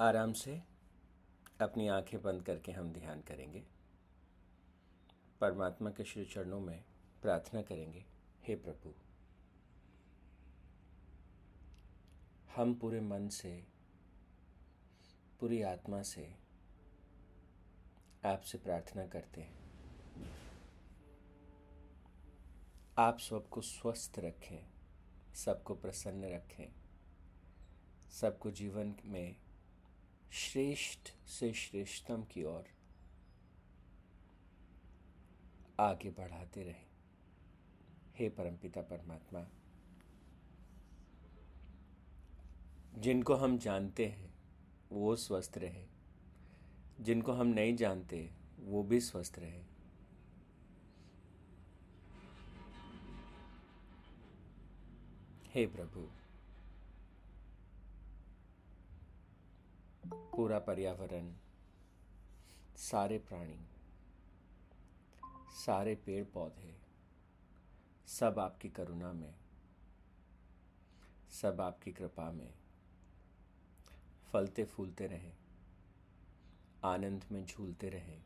आराम से अपनी आँखें बंद करके हम ध्यान करेंगे। परमात्मा के श्री चरणों में प्रार्थना करेंगे, हे प्रभु, हम पूरे मन से, पूरी आत्मा से आपसे प्रार्थना करते हैं। आप सबको स्वस्थ रखें, सबको प्रसन्न रखें, सबको जीवन में श्रेष्ठ से श्रेष्ठतम की ओर आगे बढ़ाते रहें। हे परमपिता परमात्मा, जिनको हम जानते हैं, वो स्वस्थ रहे। जिनको हम नहीं जानते, वो भी स्वस्थ रहे। हे प्रभु पूरा पर्यावरण, सारे प्राणी, सारे पेड़ पौधे सब आपकी करुणा में, सब आपकी कृपा में फलते फूलते रहे, आनंद में झूलते रहे।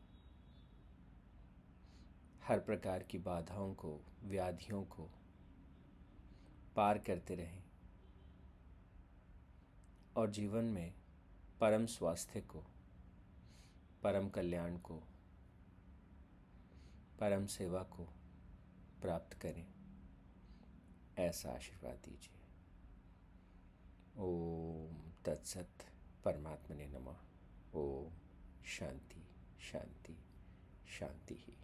हर प्रकार की बाधाओं को, व्याधियों को पार करते रहें। और जीवन में परम स्वास्थ्य को, परम कल्याण को, परम सेवा को प्राप्त करें। ऐसा आशीर्वाद दीजिए। ओम तत्सत परमात्मा ने नमः। ओम शांति शांति शांति ही।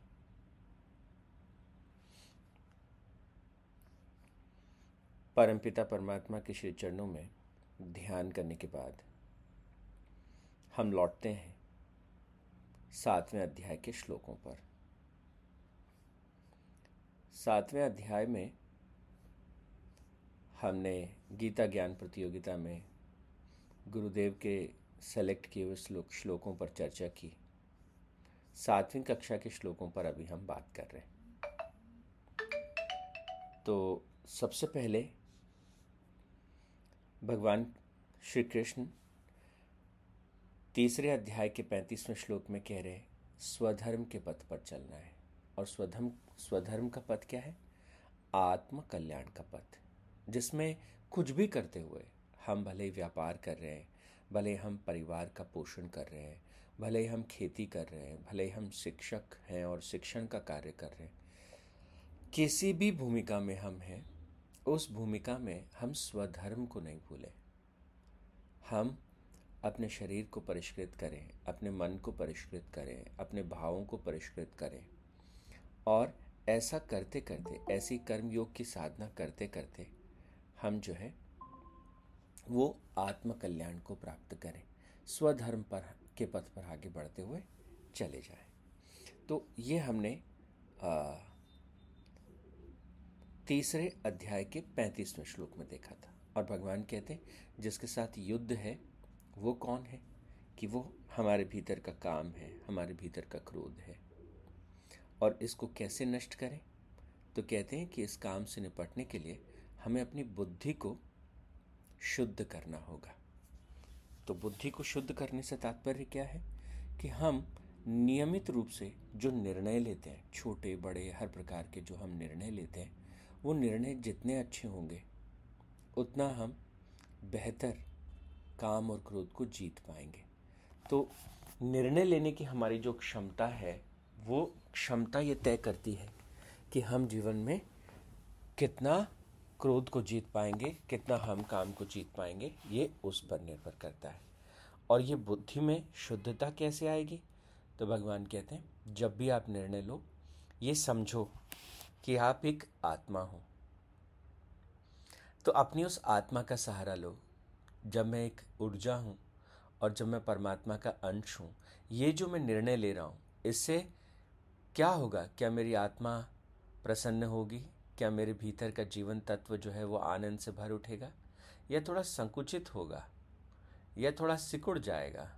परमपिता परमात्मा के श्री चरणों में ध्यान करने के बाद हम लौटते हैं सातवें अध्याय के श्लोकों पर। सातवें अध्याय में हमने गीता ज्ञान प्रतियोगिता में गुरुदेव के सेलेक्ट किए हुए श्लोक, श्लोकों पर चर्चा की। सातवीं कक्षा के श्लोकों पर अभी हम बात कर रहे हैं। तो सबसे पहले भगवान श्री कृष्ण तीसरे अध्याय के पैंतीसवें श्लोक में कह रहे स्वधर्म के पथ पर चलना है। और स्वधर्म स्वधर्म का पथ क्या है? आत्म कल्याण का पथ, जिसमें कुछ भी करते हुए हम भले व्यापार कर रहे हैं, भले हम परिवार का पोषण कर रहे हैं, भले हम खेती कर रहे हैं, भले हम शिक्षक हैं और शिक्षण का कार्य कर रहे हैं, किसी भी भूमिका में हम हैं, उस भूमिका में हम स्वधर्म को नहीं भूलें। हम अपने शरीर को परिष्कृत करें अपने मन को परिष्कृत करें अपने भावों को परिष्कृत करें। और ऐसा करते करते ऐसी कर्म योग की साधना करते करते हम जो है वो आत्म कल्याण को प्राप्त करें। स्वधर्म पर के पथ पर आगे बढ़ते हुए चले जाएँ। तो ये हमने आ, तीसरे अध्याय के पैंतीसवें श्लोक में देखा था। और भगवान कहते जिसके साथ युद्ध है वो कौन है कि वो हमारे भीतर का काम है, हमारे भीतर का क्रोध है? और इसको कैसे नष्ट करें? तो कहते हैं कि इस काम से निपटने के लिए हमें अपनी बुद्धि को शुद्ध करना होगा। तो बुद्धि को शुद्ध करने से तात्पर्य क्या है? कि हम नियमित रूप से जो निर्णय लेते हैं, छोटे, बड़े, हर प्रकार के जो हम निर्णय लेते हैं, वो निर्णय जितने अच्छे होंगे, उतना हम बेहतर काम और क्रोध को जीत पाएँगे। तो निर्णय लेने की हमारी जो क्षमता है, वो क्षमता ये तय करती है कि हम जीवन में कितना क्रोध को जीत पाएँगे, कितना हम काम को जीत पाएँगे, ये उस पर निर्भर करता है। और ये बुद्धि में शुद्धता कैसे आएगी? तो भगवान कहते हैं, जब भी आप निर्णय लो, ये समझो कि आप एक आत्मा हो। तो अपनी उस आत्मा का सहारा लो जब मैं एक ऊर्जा हूँ और जब मैं परमात्मा का अंश हूँ, ये जो मैं निर्णय ले रहा हूँ, इससे क्या होगा? क्या मेरी आत्मा प्रसन्न होगी? क्या मेरे भीतर का जीवन तत्व जो है वो आनंद से भर उठेगा? या थोड़ा संकुचित होगा? या थोड़ा सिकुड़ जाएगा?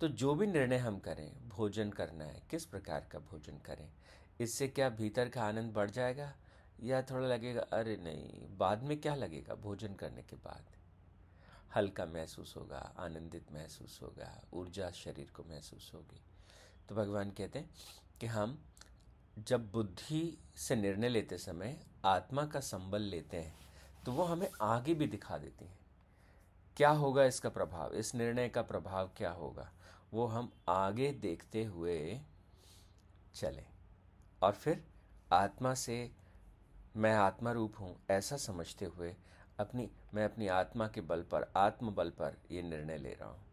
तो जो भी निर्णय हम करें, भोजन करना है, किस प्रकार का भोजन करें, इससे क्या भीतर का आनंद बढ़ जाएगा? या थोड़ा लगेगा, अरे नहीं, बाद में क्या लगेगा भोजन करने के बाद? हल्का महसूस होगा, आनंदित महसूस होगा, ऊर्जा शरीर को महसूस होगी। तो भगवान कहते हैं कि हम जब बुद्धि से निर्णय लेते समय आत्मा का संबल लेते हैं तो वो हमें आगे भी दिखा देती हैं। क्या होगा इसका प्रभाव? इस निर्णय का प्रभाव क्या होगा? वो हम आगे देखते हुए चलें। और फिर आत्मा से मैं आत्मा रूप हूँ, ऐसा समझते हुए अपनी, मैं अपनी आत्मा के बल पर आत्म बल पर ये निर्णय ले रहा हूँ।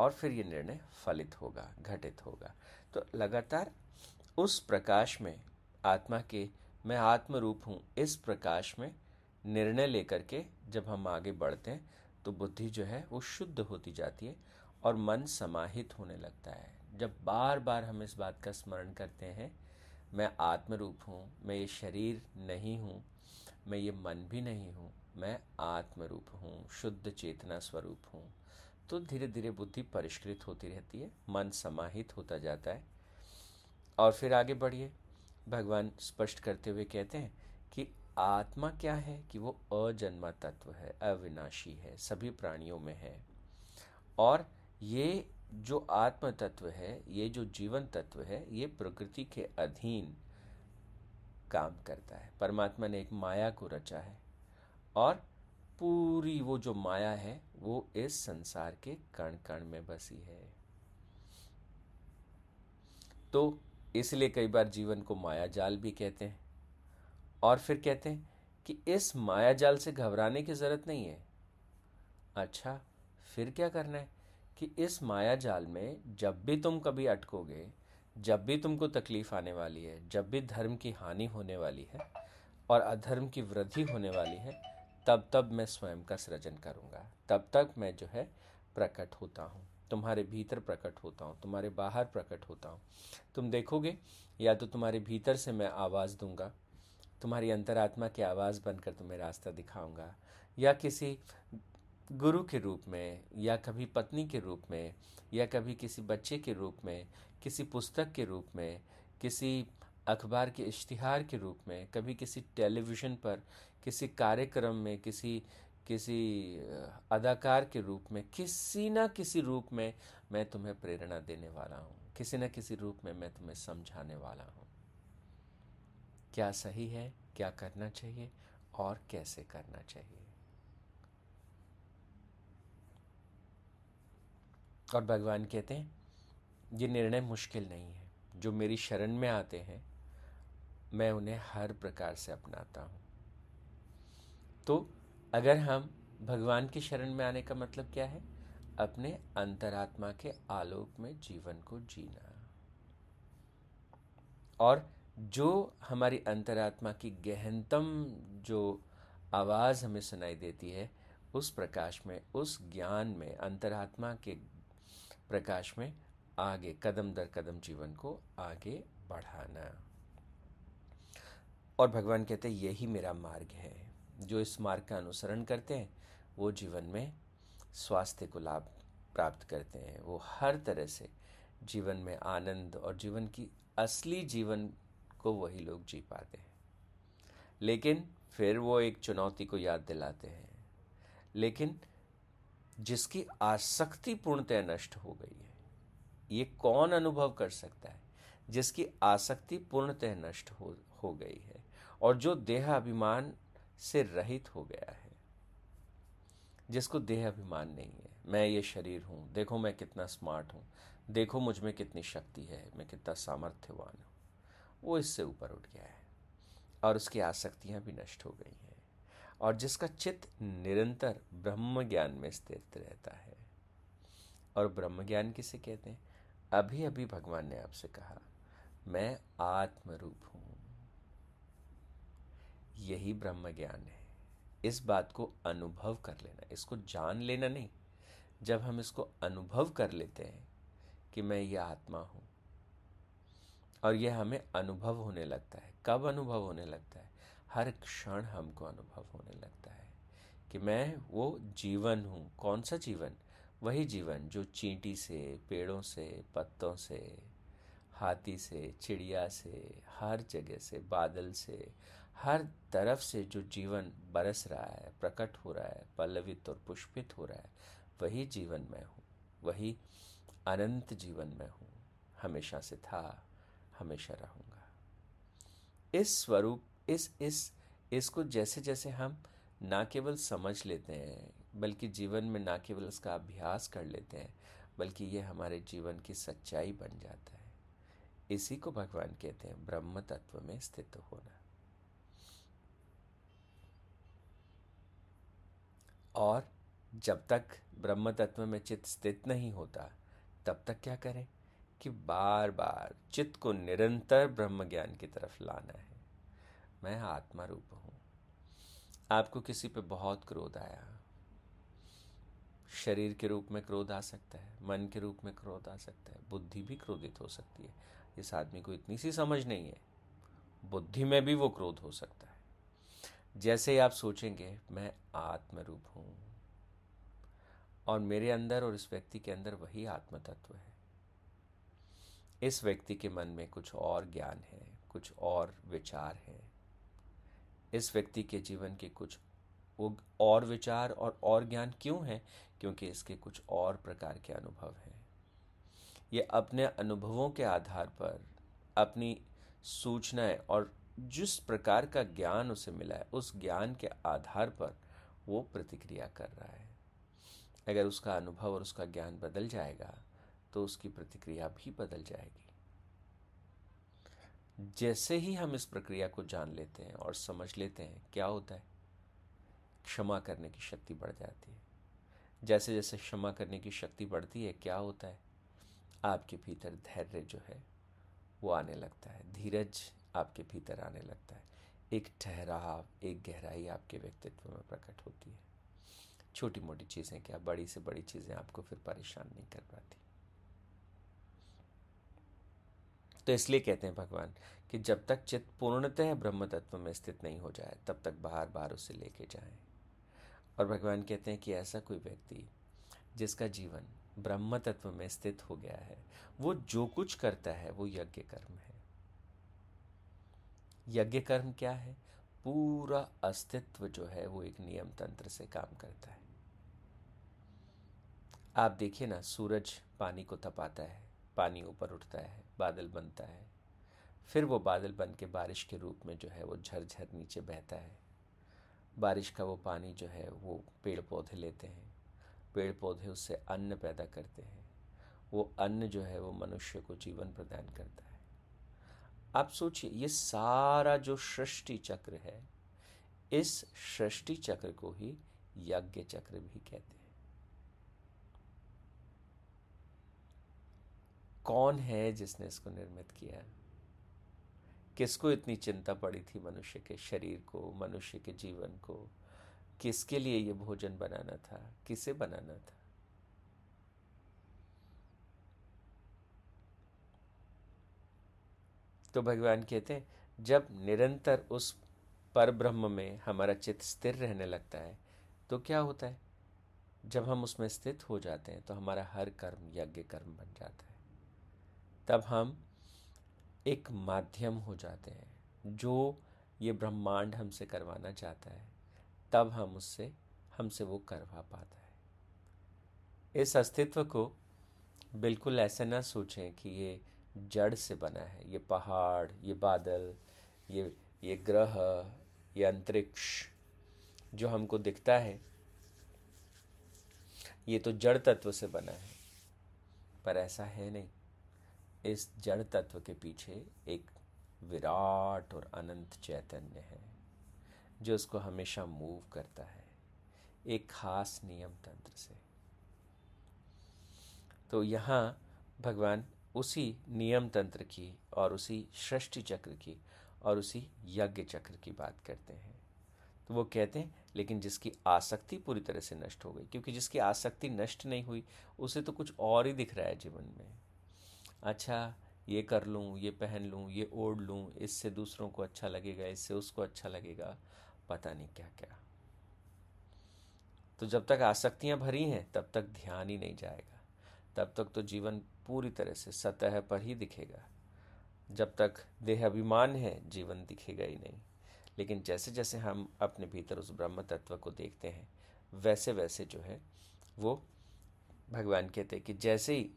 और फिर ये निर्णय फलित होगा, घटित होगा। तो लगातार उस प्रकाश में आत्मा के, मैं आत्म रूप हूँ, इस प्रकाश में निर्णय लेकर के जब हम आगे बढ़ते हैं तो बुद्धि जो है वो शुद्ध होती जाती है और मन समाहित होने लगता है। जब बार बार हम इस बात का स्मरण करते हैं मैं आत्मरूप हूँ, मैं ये शरीर नहीं हूँ, मैं ये मन भी नहीं हूँ, मैं आत्मरूप हूँ, शुद्ध चेतना स्वरूप हूँ। तो धीरे धीरे बुद्धि परिष्कृत होती रहती है, मन समाहित होता जाता है। और फिर आगे बढ़िए। भगवान स्पष्ट करते हुए कहते हैं कि आत्मा क्या है कि वो अजन्मा तत्व है, अविनाशी है, सभी प्राणियों में है। और ये जो आत्म तत्व है, ये जो जीवन तत्व है, ये प्रकृति के अधीन काम करता है। परमात्मा ने एक माया को रचा है और पूरी वो जो माया है, वो इस संसार के कण कण में बसी है। तो इसलिए कई बार जीवन को माया जाल भी कहते हैं और फिर कहते हैं कि इस माया जाल से घबराने की ज़रूरत नहीं है। अच्छा फिर क्या करना है? कि इस माया जाल में जब भी तुम कभी अटकोगे, जब भी तुमको तकलीफ़ आने वाली है, जब भी धर्म की हानि होने वाली है और अधर्म की वृद्धि होने वाली है, तब तब मैं स्वयं का सृजन करूँगा। तब तक मैं जो है प्रकट होता हूँ। तुम्हारे भीतर प्रकट होता हूँ, तुम्हारे बाहर प्रकट होता हूँ। तुम देखोगे, या तो तुम्हारे भीतर से मैं आवाज़ दूँगा, तुम्हारी अंतरात्मा की आवाज़ बनकर तुम्हें रास्ता दिखाऊँगा, या किसी गुरु के रूप में या कभी पत्नी के रूप में या कभी किसी बच्चे के रूप में, किसी पुस्तक के रूप में, किसी अखबार के इश्तिहार के रूप में, कभी किसी टेलीविज़न पर, किसी कार्यक्रम में, किसी किसी अदाकार के रूप में, किसी न किसी रूप में मैं तुम्हें प्रेरणा देने वाला हूँ। किसी न किसी रूप में मैं तुम्हें समझाने वाला हूँ। क्या सही है? क्या करना चाहिए? और कैसे करना चाहिए? और भगवान कहते हैं, ये निर्णय मुश्किल नहीं है। जो मेरी शरण में आते हैं, मैं उन्हें हर प्रकार से अपनाता हूँ। तो अगर हम भगवान की शरण में आने का मतलब क्या है? अपने अंतरात्मा के आलोक में जीवन को जीना। और जो हमारी अंतरात्मा की गहनतम जो आवाज़ हमें सुनाई देती है, उस प्रकाश में, उस ज्ञान में, अंतरात्मा के प्रकाश में आगे, कदम दर कदम जीवन को आगे बढ़ाना। और भगवान कहते हैं, यही मेरा मार्ग है। जो इस मार्ग का अनुसरण करते हैं, वो जीवन में स्वास्थ्य को लाभ प्राप्त करते हैं। वो हर तरह से जीवन में आनंद और जीवन की असली जीवन को वही लोग जी पाते हैं। लेकिन फिर वो एक चुनौती को याद दिलाते हैं। लेकिन जिसकी आसक्ति पूर्णतः नष्ट हो गई है। ये कौन अनुभव कर सकता है? जिसकी आसक्ति पूर्णतः नष्ट हो हो गई है और जो देह अभिमान से रहित हो गया है। जिसको देह अभिमान नहीं है। मैं ये शरीर हूँ। देखो मैं कितना स्मार्ट हूँ। देखो मुझमें कितनी शक्ति है। मैं कितना सामर्थ्यवान हूँ। वो इससे ऊपर उठ गया है और उसकी आसक्तियाँ भी नष्ट हो गई हैं। और जिसका चित्त निरंतर ब्रह्म ज्ञान में स्थित रहता है। और ब्रह्म ज्ञान किसे कहते हैं? अभी अभी भगवान ने आपसे कहा, मैं आत्मरूप हूँ। यही ब्रह्म ज्ञान है। इस बात को अनुभव कर लेना। इसको जान लेना नहीं। जब हम इसको अनुभव कर लेते हैं कि मैं ये आत्मा हूँ, और यह हमें अनुभव होने लगता है। कब अनुभव होने लगता है? हर क्षण हमको अनुभव होने लगता है कि मैं वो जीवन हूँ, कौन सा जीवन? वही जीवन जो चींटी से, पेड़ों से, पत्तों से, हाथी से, चिड़िया से, हर जगह से, बादल से, हर तरफ़ से जो जीवन बरस रहा है, प्रकट हो रहा है, पल्लवित और पुष्पित हो रहा है, वही जीवन मैं हूँ, वही अनंत जीवन में हूँ। हमेशा से था, हमेशा रहूँगा। इस स्वरूप इस इस, इसको जैसे जैसे हम ना केवल समझ लेते हैं, बल्कि जीवन में ना केवल उसका अभ्यास कर लेते हैं, बल्कि ये हमारे जीवन की सच्चाई बन जाता है। इसी को भगवान कहते हैं, ब्रह्म तत्व में स्थित होना। और जब तक ब्रह्म तत्व में चित्त स्थित नहीं होता, तब तक क्या करें कि बार बार चित्त को निरंतर ब्रह्म ज्ञान की तरफ़ लाना है। मैं आत्मा रूप हूँ। आपको किसी पे बहुत क्रोध आया। शरीर के रूप में क्रोध आ सकता है, मन के रूप में क्रोध आ सकता है, बुद्धि भी क्रोधित हो सकती है। इस आदमी को इतनी सी समझ नहीं है। बुद्धि में भी वो क्रोध हो सकता है। जैसे ही आप सोचेंगे, मैं आत्म रूप हूँ। और मेरे अंदर और इस व्यक्ति के अंदर वही आत्म तत्व है। इस व्यक्ति के मन में कुछ और ज्ञान है, कुछ और विचार है। इस व्यक्ति के जीवन के कुछ और विचार और और ज्ञान क्यों है? क्योंकि इसके कुछ और प्रकार के अनुभव हैं। ये अपने अनुभवों के आधार पर अपनी सूचनाएँ और जिस प्रकार का ज्ञान उसे मिला है, उस ज्ञान के आधार पर वो प्रतिक्रिया कर रहा है। अगर उसका अनुभव और उसका ज्ञान बदल जाएगा तो उसकी प्रतिक्रिया भी बदल जाएगी। जैसे ही हम इस प्रक्रिया को जान लेते हैं और समझ लेते हैं, क्या होता है? क्षमा करने की शक्ति बढ़ जाती है। जैसे जैसे क्षमा करने की शक्ति बढ़ती है, क्या होता है? आपके भीतर धैर्य जो है, वो आने लगता है। धीरज आपके भीतर आने लगता है। एक ठहराव, एक गहराई आपके व्यक्तित्व में प्रकट होती है। छोटी मोटी चीज़ें क्या? बड़ी से बड़ी चीज़ें आपको फिर परेशान नहीं कर पाती। तो इसलिए कहते हैं भगवान कि जब तक चित्त पूर्णतः ब्रह्म तत्व में स्थित नहीं हो जाए, तब तक बार बार उसे लेके जाएँ। और भगवान कहते हैं कि ऐसा कोई व्यक्ति जिसका जीवन ब्रह्म तत्व में स्थित हो गया है, वो जो कुछ करता है, वो यज्ञ कर्म है। यज्ञ कर्म क्या है? पूरा अस्तित्व जो है, वो एक नियम तंत्र से काम करता है। आप देखिए ना, सूरज पानी को तपाता है, पानी ऊपर उठता है। बादल बनता है। फिर वो बादल बन के बारिश के रूप में जो है वो झरझर नीचे बहता है। बारिश का वो पानी जो है वो पेड़ पौधे लेते हैं। पेड़ पौधे उससे अन्न पैदा करते हैं। वो अन्न जो है वो मनुष्य को जीवन प्रदान करता है। आप सोचिए, ये सारा जो सृष्टि चक्र है, इस सृष्टि चक्र को ही यज्ञ चक्र भी कहते हैं। कौन है जिसने इसको निर्मित किया किसको इतनी चिंता पड़ी थी मनुष्य के शरीर को, मनुष्य के जीवन को? किसके लिए ये भोजन बनाना था? किसे बनाना था? तो भगवान कहते हैं, जब निरंतर उस पर ब्रह्म में हमारा चित्त स्थिर रहने लगता है तो क्या होता है? जब हम उसमें स्थित हो जाते हैं तो हमारा हर कर्म यज्ञ कर्म बन जाता है। तब हम एक माध्यम हो जाते हैं, जो ये ब्रह्मांड हमसे करवाना चाहता है। तब हम उससे, हमसे वो करवा पाता है। इस अस्तित्व को बिल्कुल ऐसे ना सोचें कि ये जड़ से बना है। ये पहाड़, ये बादल, ये ये ग्रह, ये अंतरिक्ष, जो हमको दिखता है, ये तो जड़ तत्व से बना है। पर ऐसा है नहीं। इस जड़ तत्व के पीछे एक विराट और अनंत चैतन्य है, जो उसको हमेशा मूव करता है, एक खास नियम तंत्र से। तो यहाँ भगवान उसी नियम तंत्र की और उसी सृष्टि चक्र की और उसी यज्ञ चक्र की बात करते हैं। तो वो कहते हैं, लेकिन जिसकी आसक्ति पूरी तरह से नष्ट हो गई, क्योंकि जिसकी आसक्ति नष्ट नहीं हुई, उसे तो कुछ और ही दिख रहा है जीवन में। अच्छा ये कर लूँ, ये पहन लूँ, ये ओढ़ लूँ, इससे दूसरों को अच्छा लगेगा, इससे उसको अच्छा लगेगा, पता नहीं क्या क्या तो जब तक आसक्तियाँ भरी हैं, तब तक ध्यान ही नहीं जाएगा। तब तक तो जीवन पूरी तरह से सतह पर ही दिखेगा। जब तक देह अभिमान है, जीवन दिखेगा ही नहीं। लेकिन जैसे जैसे हम अपने भीतर उस ब्रह्म तत्व को देखते हैं वैसे वैसे जो है, वो भगवान कहते हैं कि जैसे ही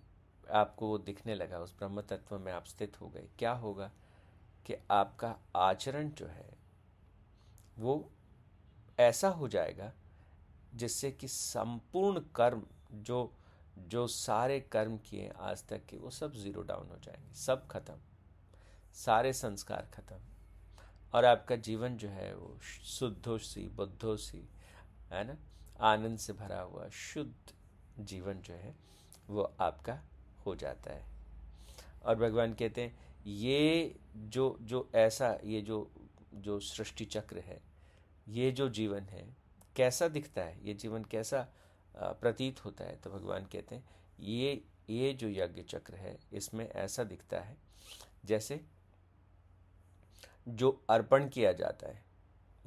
आपको वो दिखने लगा, उस ब्रह्म तत्व में आप स्थित हो गए। क्या होगा कि आपका आचरण जो है, वो ऐसा हो जाएगा जिससे कि संपूर्ण कर्म, जो जो सारे कर्म किए आज तक के, वो सब ज़ीरो डाउन हो जाएँगे, सब खत्म, सारे संस्कार खत्म। और आपका जीवन जो है वो शुद्धो सी बुद्धो सी है ना? आनंद से भरा हुआ, शुद्ध जीवन जो है, वो आपका हो जाता है। और भगवान कहते हैं, ये जो जो ऐसा, ये जो जो सृष्टि चक्र है, ये जो जीवन है, कैसा दिखता है? ये जीवन कैसा प्रतीत होता है? तो भगवान कहते हैं, ये ये जो यज्ञ चक्र है, इसमें ऐसा दिखता है, जैसे जो अर्पण किया जाता है,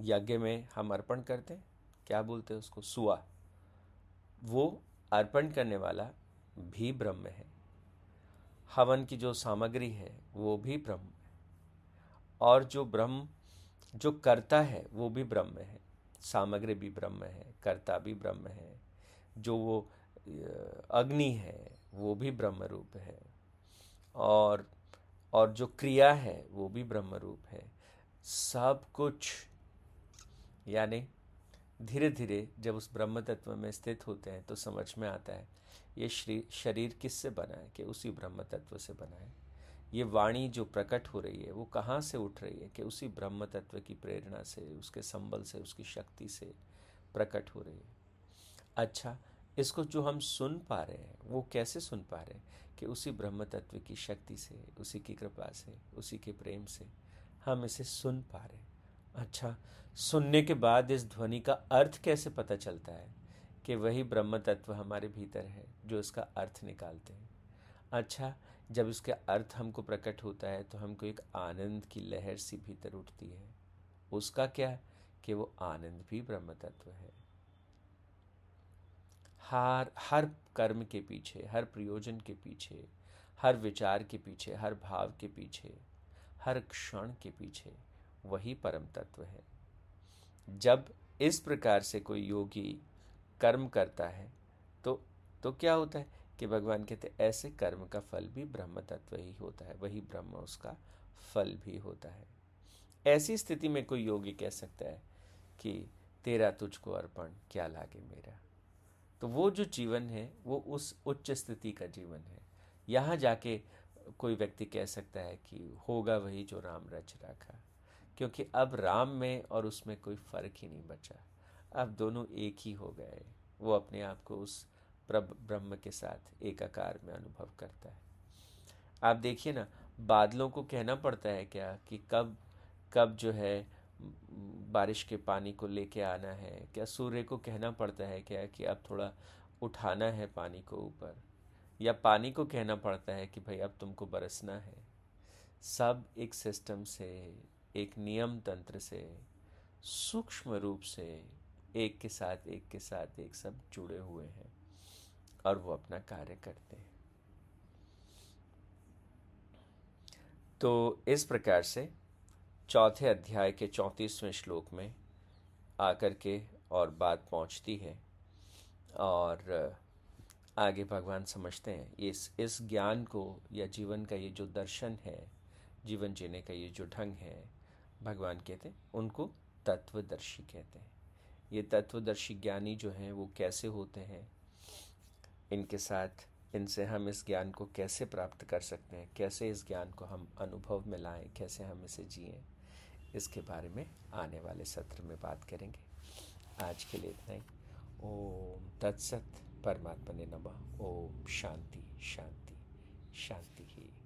यज्ञ में हम अर्पण करते हैं, क्या बोलते हैं उसको? सुआ। वो अर्पण करने वाला भी ब्रह्म है। हवन की जो सामग्री है, वो भी ब्रह्म है। और जो ब्रह्म, जो करता है, वो भी ब्रह्म है। सामग्री भी ब्रह्म है, कर्ता भी ब्रह्म है। जो वो अग्नि है, वो भी ब्रह्म रूप है। और और जो क्रिया है, वो भी ब्रह्म रूप है। सब कुछ, यानी धीरे धीरे जब उस ब्रह्म तत्व में स्थित होते हैं तो समझ में आता है, ये शरीर किससे बना है कि उसी ब्रह्म तत्व से बना है? ये वाणी जो प्रकट हो रही है, वो कहाँ से उठ रही है कि उसी ब्रह्म तत्व की प्रेरणा से, उसके संबल से, उसकी शक्ति से प्रकट हो रही है? अच्छा इसको जो हम सुन पा रहे हैं, वो कैसे सुन पा रहे हैं कि उसी ब्रह्म तत्व की शक्ति से, उसी की कृपा से, उसी के प्रेम से हम इसे सुन पा रहे हैं? अच्छा सुनने के बाद इस ध्वनि का अर्थ कैसे पता चलता है कि वही ब्रह्म तत्व हमारे भीतर है, जो इसका अर्थ निकालते हैं? अच्छा जब इसका अर्थ हमको प्रकट होता है तो हमको एक आनंद की लहर सी भीतर उठती है। उसका क्या? कि वो आनंद भी ब्रह्म तत्व है। हर हर कर्म के पीछे, हर प्रयोजन के पीछे, हर विचार के पीछे, हर भाव के पीछे, हर क्षण के पीछे वही परम तत्व है। जब इस प्रकार से कोई योगी कर्म करता है तो तो क्या होता है कि भगवान कहते ऐसे कर्म का फल भी ब्रह्म तत्व ही होता है, वही ब्रह्म उसका फल भी होता है। ऐसी स्थिति में कोई योगी कह सकता है कि, तेरा तुझको अर्पण, क्या लागे मेरा? तो वो जो जीवन है, वो उस उच्च स्थिति का जीवन है। यहाँ जाके कोई व्यक्ति कह सकता है कि, होगा वही जो राम रच रखा। क्योंकि अब राम में और उसमें कोई फ़र्क ही नहीं बचा। अब दोनों एक ही हो गए। वो अपने आप को उस ब्रह्म के साथ एकाकार में अनुभव करता है। आप देखिए ना, बादलों को कहना पड़ता है क्या कि कब कब जो है, बारिश के पानी को लेके आना है? क्या सूर्य को कहना पड़ता है क्या कि अब थोड़ा उठाना है पानी को ऊपर? या पानी को कहना पड़ता है कि भाई अब तुमको बरसना है? सब एक सिस्टम से एक नियम तंत्र से, सूक्ष्म रूप से एक के साथ, एक के साथ एक सब जुड़े हुए हैं और वो अपना कार्य करते हैं। तो इस प्रकार से चौथे अध्याय के चौंतीसवें श्लोक में आकर के और बात पहुँचती है और आगे भगवान समझते हैं, इस इस ज्ञान को या जीवन का ये जो दर्शन है, जीवन जीने का ये जो ढंग है भगवान कहते हैं, उनको तत्वदर्शी कहते हैं। ये तत्वदर्शी ज्ञानी जो हैं, वो कैसे होते हैं? इनके साथ, इनसे हम इस ज्ञान को कैसे प्राप्त कर सकते हैं? कैसे इस ज्ञान को हम अनुभव में लाएँ? कैसे हम इसे जिएँ? इसके बारे में आने वाले सत्र में बात करेंगे। आज के लिए इतना ही। ओम तत्सत परमात्मा ने नमः। ओम शांति शांति शांति ही।